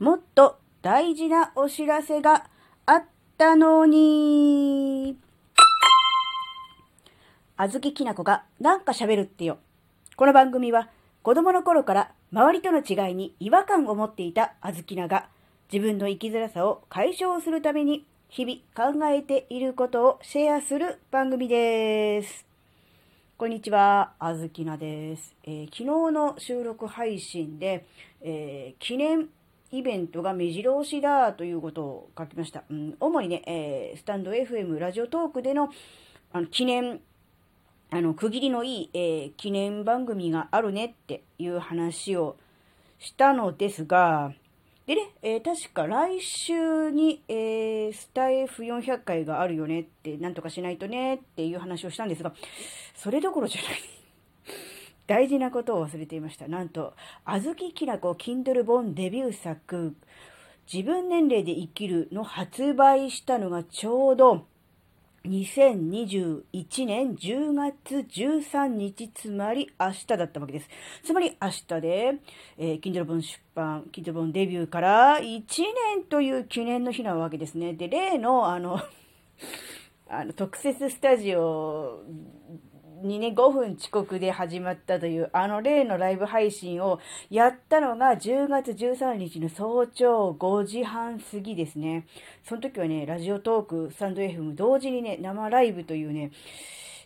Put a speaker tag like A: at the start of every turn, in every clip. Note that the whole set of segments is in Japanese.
A: もっと大事なお知らせがあったのに。あずききなこがなんか喋るってよ。この番組は子供の頃から周りとの違いに違和感を持っていたあずきなが自分の生きづらさを解消するために日々考えていることをシェアする番組です。こんにちは、あずきなです、えー、昨日の収録配信で、えー、記念イベントが目白押しだということを書きました。うん、主にね、えー、スタンド FM ラジオトークでのあの記念あの、区切りのいい、えー、記念番組があるねっていう話をしたのですが、でね、えー、確か来週に、えー、スタイフ400回があるよねって、なんとかしないとねっていう話をしたんですが、それどころじゃない。大事なことを忘れていました。なんと、あずききなこ Kindle 本デビュー作、自分年齢で生きるの発売したのがちょうど、2021年10月13日、つまり明日だったわけです。つまり明日で、えー、Kindle 本出版、Kindle 本デビューから1年という記念の日なわけですね。で、例の、あの あの、特設スタジオにね、5分遅刻で始まったという、あの例のライブ配信をやったのが10月13日の早朝5時半過ぎですね。その時はね、ラジオトーク、スタンド FM 同時にね、生ライブというね、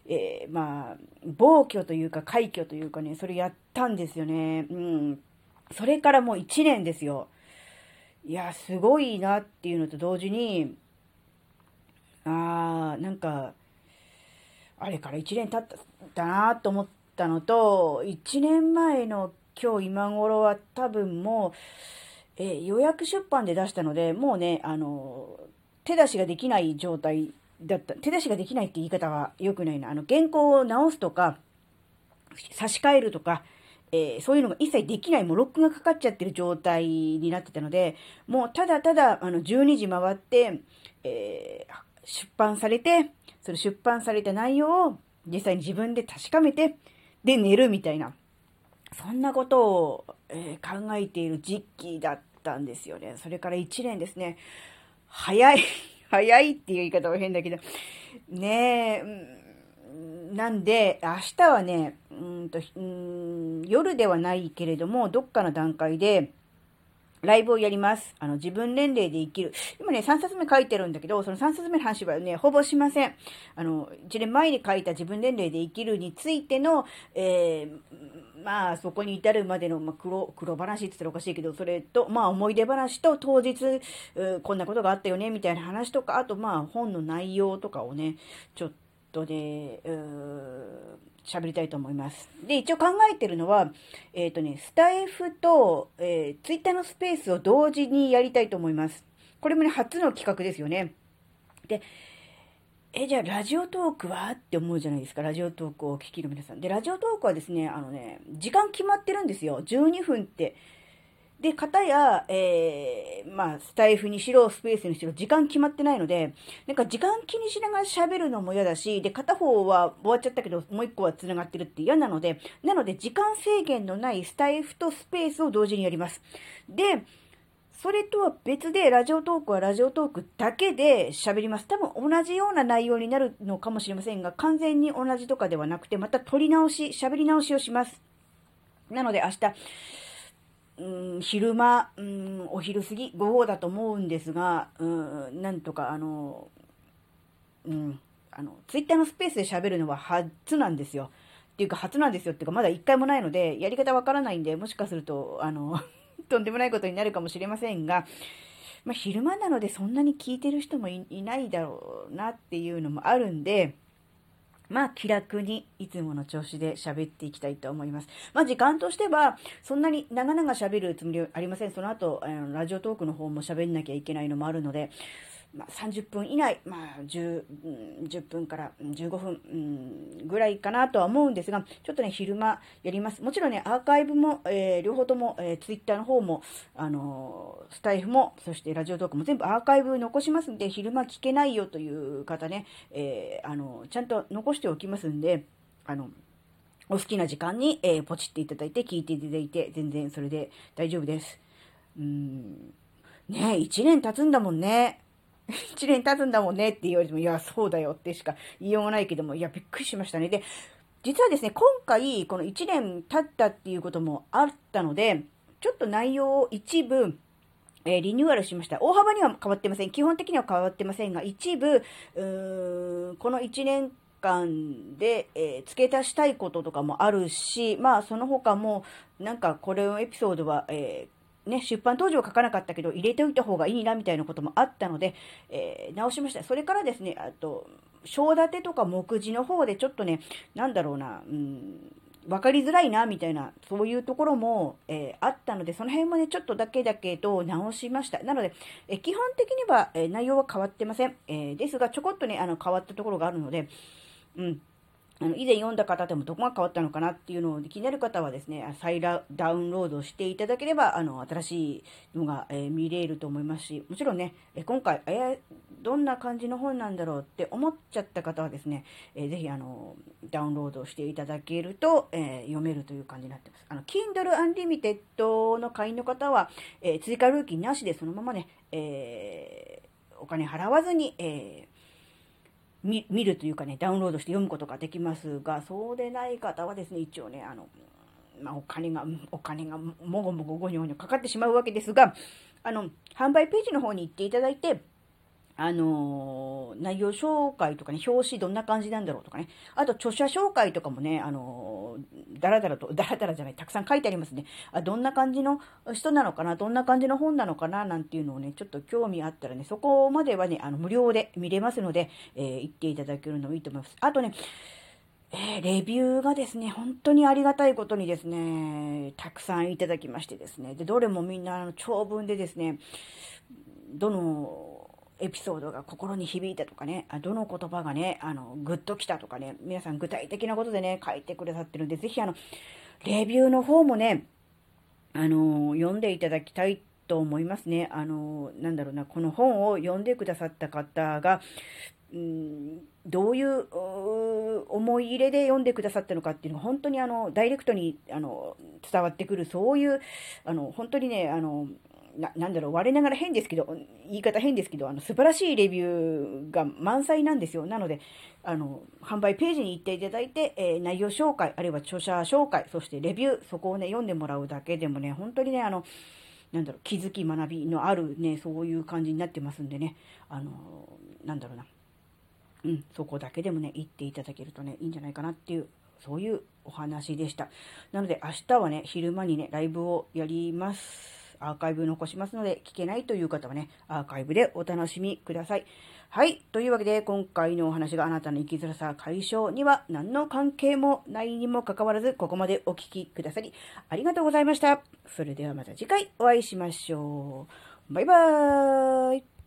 A: えー、まあ、暴挙というか快挙というかね、それやったんですよね。うん。それからもう1年ですよ。いや、すごいなっていうのと同時に、あー、なんか、あれから1年経ったなと思ったのと、1年前の今日今頃は多分もう、え、予約出版で出したので、もうね、あの、手出しができない状態だった。手出しができないって言い方は良くないな。あの、原稿を直すとか、差し替えるとか、えー、そういうのが一切できない、もうロックがかかっちゃってる状態になってたので、もうただただ、あの、12時回って、えー、出版されて、その出版された内容を実際に自分で確かめて、で寝るみたいな、そんなことを、えー、考えている時期だったんですよね。それから1年ですね。早い。早いっていう言い方は変だけど。ねえ、なんで、明日はね、うんと、うん、夜ではないけれども、どっかの段階で、ライブをやります。あの、自分年齢で生きる。今ね、3冊目書いてるんだけど、その3冊目の話はね、ほぼしません。あの、1年前に書いた自分年齢で生きるについての、えー、まあ、そこに至るまでの、まあ、黒、黒話って言ったらおかしいけど、それと、まあ、思い出話と当日、こんなことがあったよね、みたいな話とか、あと、まあ、本の内容とかをね、ちょっとで、喋りたいと思います。で、一応考えてるのは、えっ、ー、とね、スタイフと、えー、ツイッターのスペースを同時にやりたいと思います。これもね、初の企画ですよね。で、え、じゃあ、ラジオトークは？って思うじゃないですか。ラジオトークをお聞きの皆さん。で、ラジオトークはですね、あのね、時間決まってるんですよ。12分ってで、方や、えー、まあ、スタイフにしろ、スペースにしろ、時間決まってないので、なんか時間気にしながら喋るのも嫌だし、で、片方は終わっちゃったけど、もう一個は繋がってるって嫌なので、なので、時間制限のないスタイフとスペースを同時にやります。で、それとは別で、ラジオトークはラジオトークだけで喋ります。多分同じような内容になるのかもしれませんが、完全に同じとかではなくて、また撮り直し、喋り直しをします。なので明日、うん、昼間、うん、お昼過ぎ、午後だと思うんですが、うん、なんとか、あの、うん、あの、ツイッターのスペースで喋るのは初なんですよ。っていうか初なんですよっていうかまだ一回もないので、やり方わからないんで、もしかすると、あの、とんでもないことになるかもしれませんが、まあ、昼間なのでそんなに聞いてる人もいないだろうなっていうのもあるんで、まあ気楽にいつもの調子で喋っていきたいと思います。まあ時間としてはそんなに長々喋るつもりはありません。その後、あのラジオトークの方も喋んなきゃいけないのもあるので、まあ、30分以内、まあ10、10分から15分、うん、ぐらいかなとは思うんですが、ちょっとね、昼間やります。もちろんね、アーカイブも、えー、両方とも、えー、ツイッターの方も、あのー、スタイフも、そしてラジオトークも全部アーカイブ残しますんで、昼間聞けないよという方ね、えー、あのちゃんと残しておきますんで、あの、お好きな時間に、えー、ポチっていただいて、聞いていただいて、全然それで大丈夫です。うん、ね一年経つんだもんね。一年経つんだもんねって言われても、いや、そうだよってしか言いようがないけども、いや、びっくりしましたね。で、実はですね、今回、この1年経ったっていうこともあったので、ちょっと内容を一部、えー、リニューアルしました。大幅には変わってません。基本的には変わってませんが、一部、うーんこの1年間で、えー、付け足したいこととかもあるし、まあ、その他も、なんか、これのエピソードは、えー、ね、出版当時は書かなかったけど、入れておいた方がいいな、みたいなこともあったので、えー、直しました。それからですね、あと、章立てとか目次の方でちょっとね、なんだろうな、うん、分かりづらいな、みたいな、そういうところも、えー、あったので、その辺もね、ちょっとだけだけど直しました。なので、えー、基本的には、え、内容は変わってません。えですが、ちょこっとね、あの、変わったところがあるので、うん。あの以前読んだ方でもどこが変わったのかなっていうのを気になる方はですね、再ダウンロードしていただければ、あの、新しいのが、えー、見れると思いますし、もちろんね、え今回、えー、どんな感じの本なんだろうって思っちゃった方はですね、えー、ぜひ、あの、ダウンロードしていただけると、えー、読めるという感じになってます。あの、Kindle Unlimited の会員の方は、えー、追加料金なしでそのままね、え、お金払わずに、えー、見るというかね、ダウンロードして読むことができますが、そうでない方はですね、一応ね、あの、まあ、お金が、お金がもごもごごにょごにょかかってしまうわけですが、あの、販売ページの方に行っていただいて、あの、内容紹介とかね、表紙どんな感じなんだろうとかね、あと著者紹介とかもね、あの、だらだらと、だらだらじゃない、たくさん書いてありますね。あ、どんな感じの人なのかな、どんな感じの本なのかな、なんていうのをね、ちょっと興味あったらね、そこまではね、あの、無料で見れますので、えー、行っていただけるのもいいと思います。あとね、えー、レビューがですね、本当にありがたいことにですね、たくさんいただきましてですね、で、どれもみんな長文でですね、どのエピソードが心に響いたとかね、どの言葉がね、あの、グッときたとかね、皆さん具体的なことでね、書いてくださってるんで、ぜひあの、レビューの方もね、あの、読んでいただきたいと思いますね。あの、なんだろうな、この本を読んでくださった方が、うん、どういう思い入れで読んでくださったのかっていうのが本当にあのダイレクトにあの伝わってくるそういうあの本当にねあのな、なんだろう、我ながら変ですけど、言い方変ですけど、あの、素晴らしいレビューが満載なんですよ。なので、あの、販売ページに行っていただいて、えー、内容紹介、あるいは著者紹介、そしてレビュー、そこをね、読んでもらうだけでもね、本当にね、あの、なんだろう、気づき学びのあるね、そういう感じになってますんでね、あの、なんだろうな、うん、そこだけでもね、行っていただけるとね、いいんじゃないかなっていう、そういうお話でした。なので、明日はね、昼間にね、ライブをやります。アーカイブ残しますので、聞けないという方はね、アーカイブでお楽しみください。はい。というわけで、今回のお話があなたの生きづらさ解消には何の関係もないにもかかわらず、ここまでお聴きくださり、ありがとうございました。それではまた次回お会いしましょう。バイバーイ。